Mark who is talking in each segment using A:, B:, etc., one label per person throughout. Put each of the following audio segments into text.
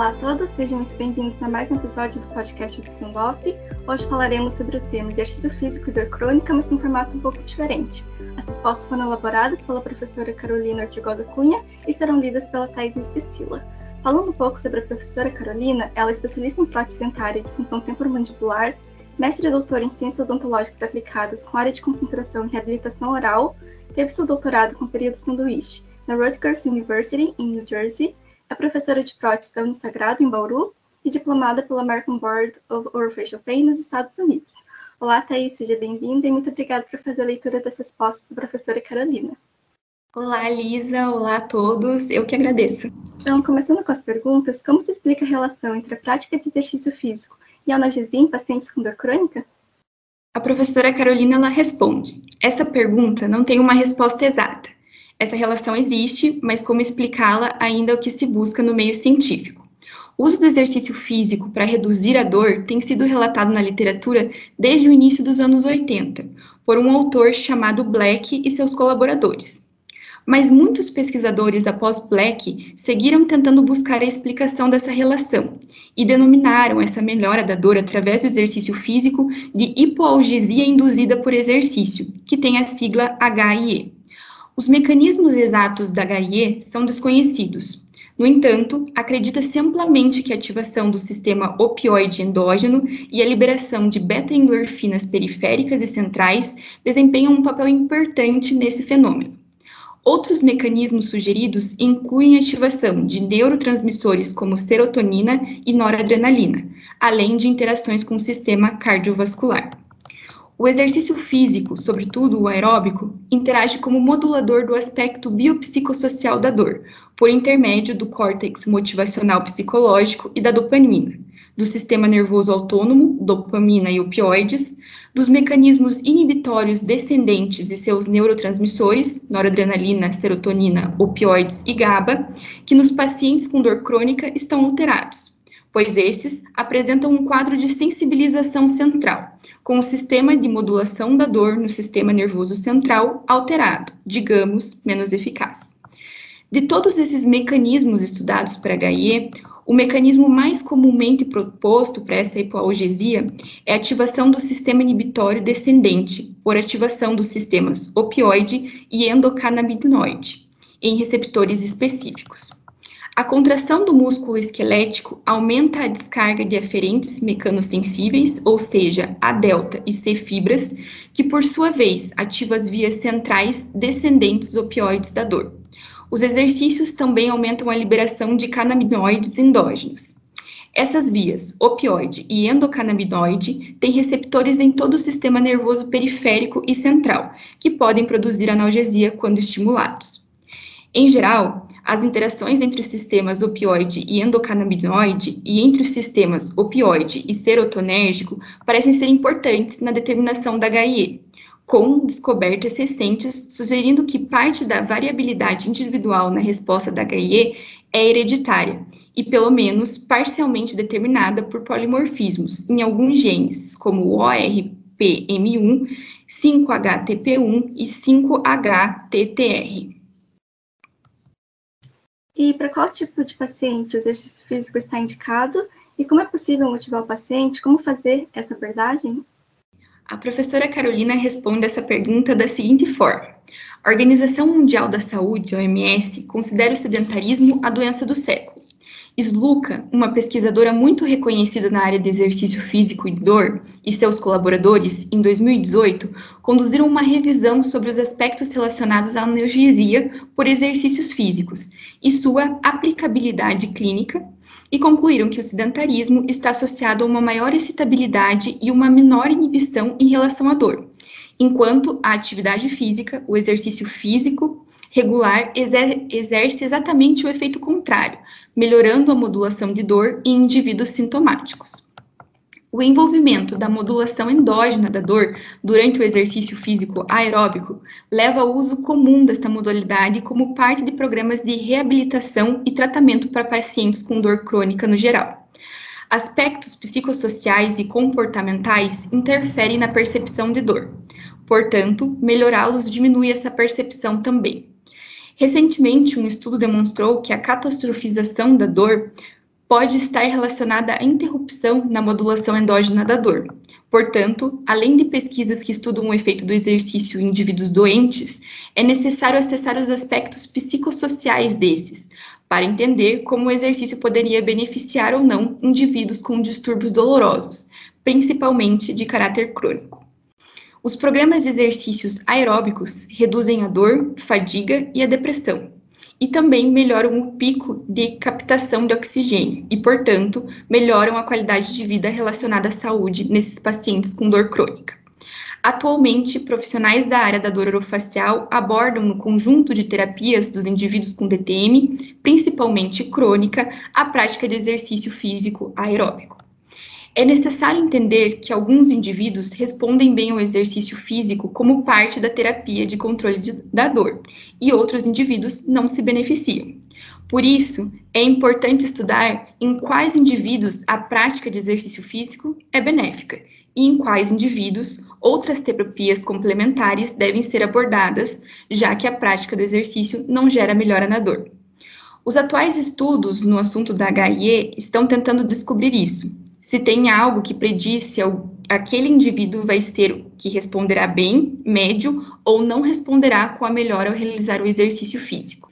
A: Olá a todos, sejam muito bem-vindos a mais um episódio do podcast do Sundoff. Hoje falaremos sobre o tema exercício físico e dor crônica, mas em um formato um pouco diferente. As respostas foram elaboradas pela professora Carolina Ortigosa Cunha e serão lidas pela Thais Especila. Falando um pouco sobre a professora Carolina, ela é especialista em prótese dentária e disfunção temporomandibular, mestre e doutora em ciências odontológicas aplicadas com área de concentração em reabilitação oral, teve seu doutorado com período sanduíche na Rutgers University, em New Jersey, é professora de prótese da Unisagrado, em Bauru, e diplomada pela American Board of Orofacial Pain nos Estados Unidos. Olá, Thaís, seja bem-vinda e muito obrigada por fazer a leitura das respostas da professora Carolina.
B: Olá, Lisa. Olá a todos. Eu que agradeço.
A: Então, começando com as perguntas, como se explica a relação entre a prática de exercício físico e a analgesia em pacientes com dor crônica?
B: A professora Carolina ela responde: essa pergunta não tem uma resposta exata. Essa relação existe, mas como explicá-la ainda é o que se busca no meio científico. O uso do exercício físico para reduzir a dor tem sido relatado na literatura desde o início dos anos 80, por um autor chamado Black e seus colaboradores. Mas muitos pesquisadores após Black seguiram tentando buscar a explicação dessa relação e denominaram essa melhora da dor através do exercício físico de hipoalgesia induzida por exercício, que tem a sigla HIE. Os mecanismos exatos da HIE são desconhecidos. No entanto, acredita-se amplamente que a ativação do sistema opioide endógeno e a liberação de beta-endorfinas periféricas e centrais desempenham um papel importante nesse fenômeno. Outros mecanismos sugeridos incluem a ativação de neurotransmissores como serotonina e noradrenalina, além de interações com o sistema cardiovascular. O exercício físico, sobretudo o aeróbico, interage como modulador do aspecto biopsicossocial da dor, por intermédio do córtex motivacional psicológico e da dopamina, do sistema nervoso autônomo, dopamina e opioides, dos mecanismos inibitórios descendentes e seus neurotransmissores, noradrenalina, serotonina, opioides e GABA, que nos pacientes com dor crônica estão alterados pois estes apresentam um quadro de sensibilização central, com o sistema de modulação da dor no sistema nervoso central alterado, digamos, menos eficaz. De todos esses mecanismos estudados para HIE, o mecanismo mais comumente proposto para essa hipoalgesia é a ativação do sistema inibitório descendente, por ativação dos sistemas opioide e endocannabinoide, em receptores específicos. A contração do músculo esquelético aumenta a descarga de aferentes mecanosensíveis, ou seja, A delta e C fibras, que por sua vez ativa as vias centrais descendentes opioides da dor. Os exercícios também aumentam a liberação de canabinoides endógenos. Essas vias, opioide e endocannabinoide, têm receptores em todo o sistema nervoso periférico e central, que podem produzir analgesia quando estimulados. Em geral, as interações entre os sistemas opioide e endocannabinoide e entre os sistemas opioide e serotonérgico parecem ser importantes na determinação da HIE, com descobertas recentes sugerindo que parte da variabilidade individual na resposta da HIE é hereditária e, pelo menos, parcialmente determinada por polimorfismos em alguns genes, como o ORPM1, 5-HTP1 e 5-HTTR.
A: E para qual tipo de paciente o exercício físico está indicado? E como é possível motivar o paciente? Como fazer essa abordagem?
B: A professora Carolina responde essa pergunta da seguinte forma: A Organização Mundial da Saúde, OMS, considera o sedentarismo a doença do século. Sluka, uma pesquisadora muito reconhecida na área de exercício físico e dor, e seus colaboradores, em 2018, conduziram uma revisão sobre os aspectos relacionados à analgesia por exercícios físicos e sua aplicabilidade clínica, e concluíram que o sedentarismo está associado a uma maior excitabilidade e uma menor inibição em relação à dor, enquanto a atividade física, o exercício físico, regular exerce exatamente o efeito contrário, melhorando a modulação de dor em indivíduos sintomáticos. O envolvimento da modulação endógena da dor durante o exercício físico aeróbico leva ao uso comum desta modalidade como parte de programas de reabilitação e tratamento para pacientes com dor crônica no geral. Aspectos psicossociais e comportamentais interferem na percepção de dor. Portanto, melhorá-los diminui essa percepção também. Recentemente, um estudo demonstrou que a catastrofização da dor pode estar relacionada à interrupção na modulação endógena da dor. Portanto, além de pesquisas que estudam o efeito do exercício em indivíduos doentes, é necessário acessar os aspectos psicossociais desses, para entender como o exercício poderia beneficiar ou não indivíduos com distúrbios dolorosos, principalmente de caráter crônico. Os programas de exercícios aeróbicos reduzem a dor, fadiga e a depressão, e também melhoram o pico de captação de oxigênio e, portanto, melhoram a qualidade de vida relacionada à saúde nesses pacientes com dor crônica. Atualmente, profissionais da área da dor orofacial abordam no conjunto de terapias dos indivíduos com DTM, principalmente crônica, a prática de exercício físico aeróbico. É necessário entender que alguns indivíduos respondem bem ao exercício físico como parte da terapia de controle de, da dor, e outros indivíduos não se beneficiam. Por isso, é importante estudar em quais indivíduos a prática de exercício físico é benéfica e em quais indivíduos outras terapias complementares devem ser abordadas, já que a prática do exercício não gera melhora na dor. Os atuais estudos no assunto da HIE estão tentando descobrir isso, se tem algo que predisse aquele indivíduo vai ser que responderá bem, médio ou não responderá com a melhora ao realizar o exercício físico.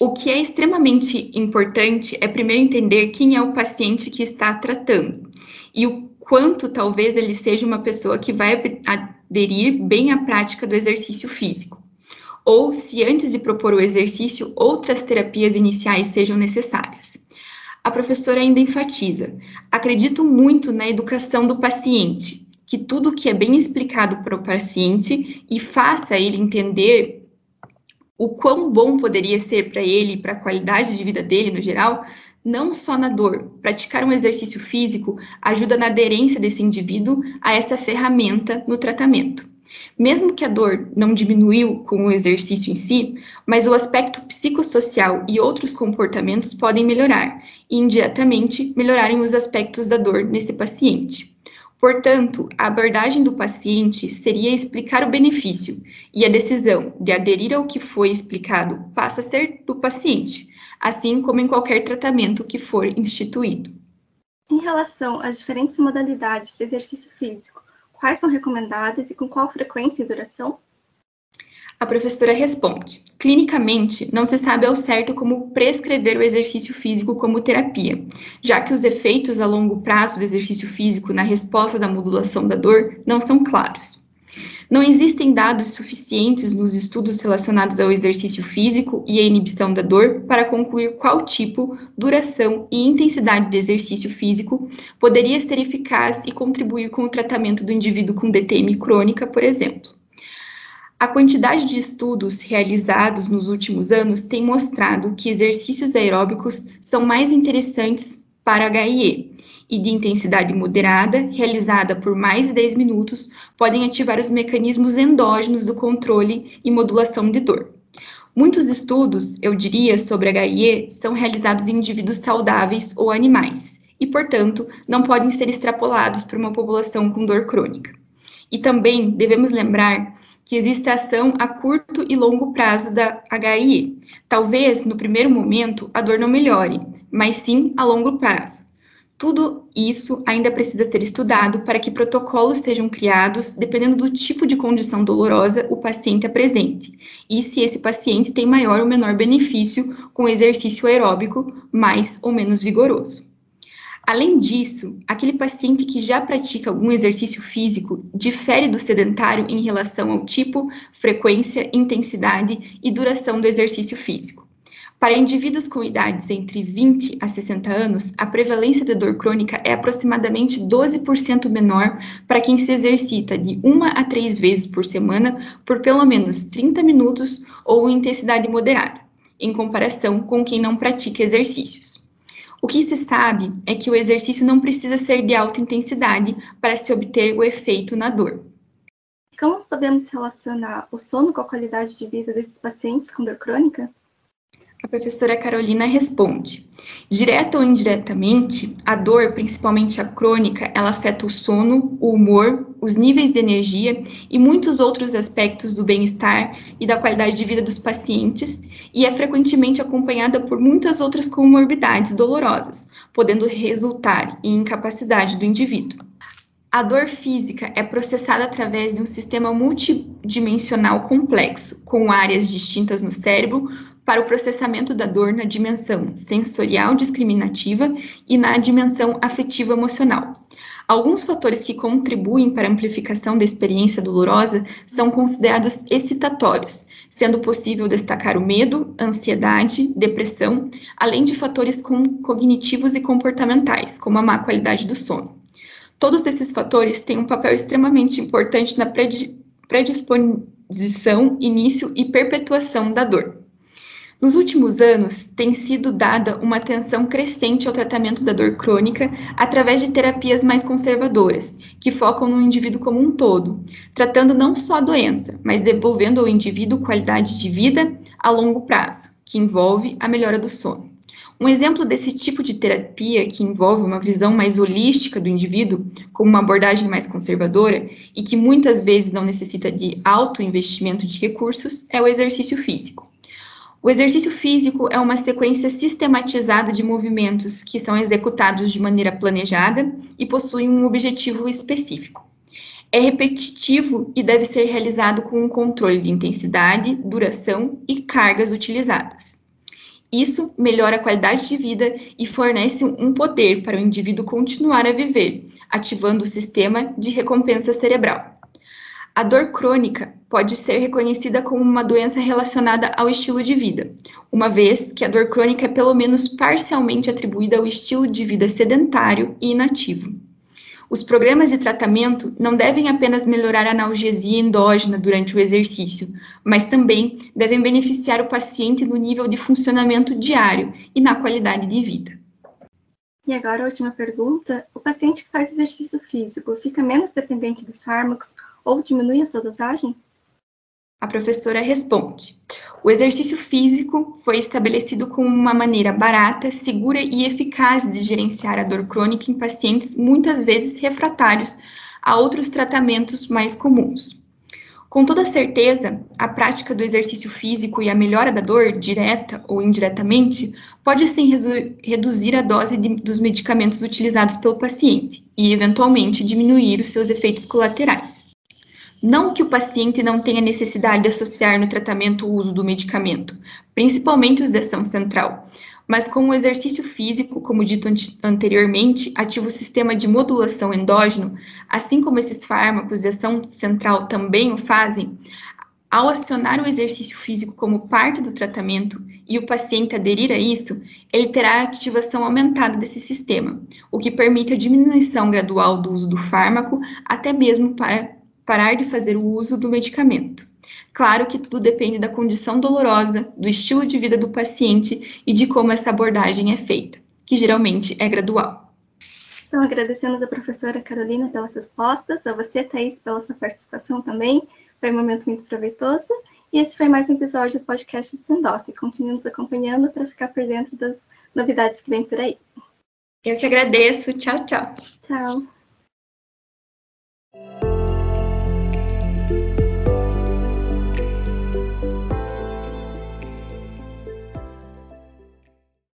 B: O que é extremamente importante é primeiro entender quem é o paciente que está tratando e o quanto talvez ele seja uma pessoa que vai aderir bem à prática do exercício físico. Ou se antes de propor o exercício, outras terapias iniciais sejam necessárias a professora ainda enfatiza: acredito muito na educação do paciente, que tudo que é bem explicado para o paciente e faça ele entender o quão bom poderia ser para ele e para a qualidade de vida dele no geral, não só na dor. Praticar um exercício físico ajuda na aderência desse indivíduo a essa ferramenta no tratamento. Mesmo que a dor não diminuiu com o exercício em si, mas o aspecto psicossocial e outros comportamentos podem melhorar e indiretamente melhorarem os aspectos da dor nesse paciente. Portanto, a abordagem do paciente seria explicar o benefício e a decisão de aderir ao que foi explicado passa a ser do paciente, assim como em qualquer tratamento que for instituído.
A: Em relação às diferentes modalidades de exercício físico, Quais são recomendadas e com qual frequência e duração?
B: A professora responde: clinicamente, não se sabe ao certo como prescrever o exercício físico como terapia, já que os efeitos a longo prazo do exercício físico na resposta da modulação da dor não são claros. Não existem dados suficientes nos estudos relacionados ao exercício físico e à inibição da dor para concluir qual tipo, duração e intensidade de exercício físico poderia ser eficaz e contribuir com o tratamento do indivíduo com DTM crônica, por exemplo. A quantidade de estudos realizados nos últimos anos tem mostrado que exercícios aeróbicos são mais interessantes para HIE e de intensidade moderada, realizada por mais de 10 minutos, podem ativar os mecanismos endógenos do controle e modulação de dor. Muitos estudos, eu diria, sobre HIE são realizados em indivíduos saudáveis ou animais e, portanto, não podem ser extrapolados para uma população com dor crônica. E também devemos lembrar que existe ação a curto e longo prazo da HIE. Talvez, no primeiro momento, a dor não melhore, mas sim a longo prazo. Tudo isso ainda precisa ser estudado para que protocolos sejam criados dependendo do tipo de condição dolorosa o paciente apresente e se esse paciente tem maior ou menor benefício com exercício aeróbico mais ou menos vigoroso. Além disso, aquele paciente que já pratica algum exercício físico difere do sedentário em relação ao tipo, frequência, intensidade e duração do exercício físico. Para indivíduos com idades entre 20 a 60 anos, a prevalência de dor crônica é aproximadamente 12% menor para quem se exercita de uma a três vezes por semana por pelo menos 30 minutos ou intensidade moderada, em comparação com quem não pratica exercícios. O que se sabe é que o exercício não precisa ser de alta intensidade para se obter o efeito na dor.
A: Como podemos relacionar o sono com a qualidade de vida desses pacientes com dor crônica?
B: A professora Carolina responde: direta ou indiretamente, a dor, principalmente a crônica, ela afeta o sono, o humor, os níveis de energia e muitos outros aspectos do bem-estar e da qualidade de vida dos pacientes, e é frequentemente acompanhada por muitas outras comorbidades dolorosas, podendo resultar em incapacidade do indivíduo. A dor física é processada através de um sistema multidimensional complexo, com áreas distintas no cérebro, para o processamento da dor na dimensão sensorial discriminativa e na dimensão afetiva emocional. Alguns fatores que contribuem para a amplificação da experiência dolorosa são considerados excitatórios, sendo possível destacar o medo, ansiedade, depressão, além de fatores cognitivos e comportamentais, como a má qualidade do sono. Todos esses fatores têm um papel extremamente importante na predisposição, início e perpetuação da dor. Nos últimos anos, tem sido dada uma atenção crescente ao tratamento da dor crônica através de terapias mais conservadoras, que focam no indivíduo como um todo, tratando não só a doença, mas devolvendo ao indivíduo qualidade de vida a longo prazo, que envolve a melhora do sono. Um exemplo desse tipo de terapia, que envolve uma visão mais holística do indivíduo, com uma abordagem mais conservadora e que muitas vezes não necessita de alto investimento de recursos, é o exercício físico. O exercício físico é uma sequência sistematizada de movimentos que são executados de maneira planejada e possuem um objetivo específico. É repetitivo e deve ser realizado com um controle de intensidade, duração e cargas utilizadas. Isso melhora a qualidade de vida e fornece um poder para o indivíduo continuar a viver, ativando o sistema de recompensa cerebral. A dor crônica pode ser reconhecida como uma doença relacionada ao estilo de vida, uma vez que a dor crônica é pelo menos parcialmente atribuída ao estilo de vida sedentário e inativo. Os programas de tratamento não devem apenas melhorar a analgesia endógena durante o exercício, mas também devem beneficiar o paciente no nível de funcionamento diário e na qualidade de vida.
A: E agora a última pergunta: o paciente que faz exercício físico fica menos dependente dos fármacos ou diminui a sua dosagem?
B: A professora responde: o exercício físico foi estabelecido como uma maneira barata, segura e eficaz de gerenciar a dor crônica em pacientes muitas vezes refratários a outros tratamentos mais comuns. Com toda certeza, a prática do exercício físico e a melhora da dor, direta ou indiretamente, pode sim reduzir a dose de, dos medicamentos utilizados pelo paciente e, eventualmente, diminuir os seus efeitos colaterais. Não que o paciente não tenha necessidade de associar no tratamento o uso do medicamento, principalmente os de ação central, mas com o exercício físico, como dito anteriormente, ativa o sistema de modulação endógeno, assim como esses fármacos de ação central também o fazem, ao acionar o exercício físico como parte do tratamento e o paciente aderir a isso, ele terá a ativação aumentada desse sistema, o que permite a diminuição gradual do uso do fármaco, até mesmo para parar de fazer o uso do medicamento. Claro que tudo depende da condição dolorosa, do estilo de vida do paciente e de como essa abordagem é feita, que geralmente é gradual.
A: Então, agradecemos a professora Carolina pelas respostas, a você, Thaís, pela sua participação também. Foi um momento muito proveitoso. E esse foi mais um episódio do podcast do Sendoc. Continue nos acompanhando para ficar por dentro das novidades que vem por aí.
B: Eu que agradeço. Tchau, tchau.
A: Tchau.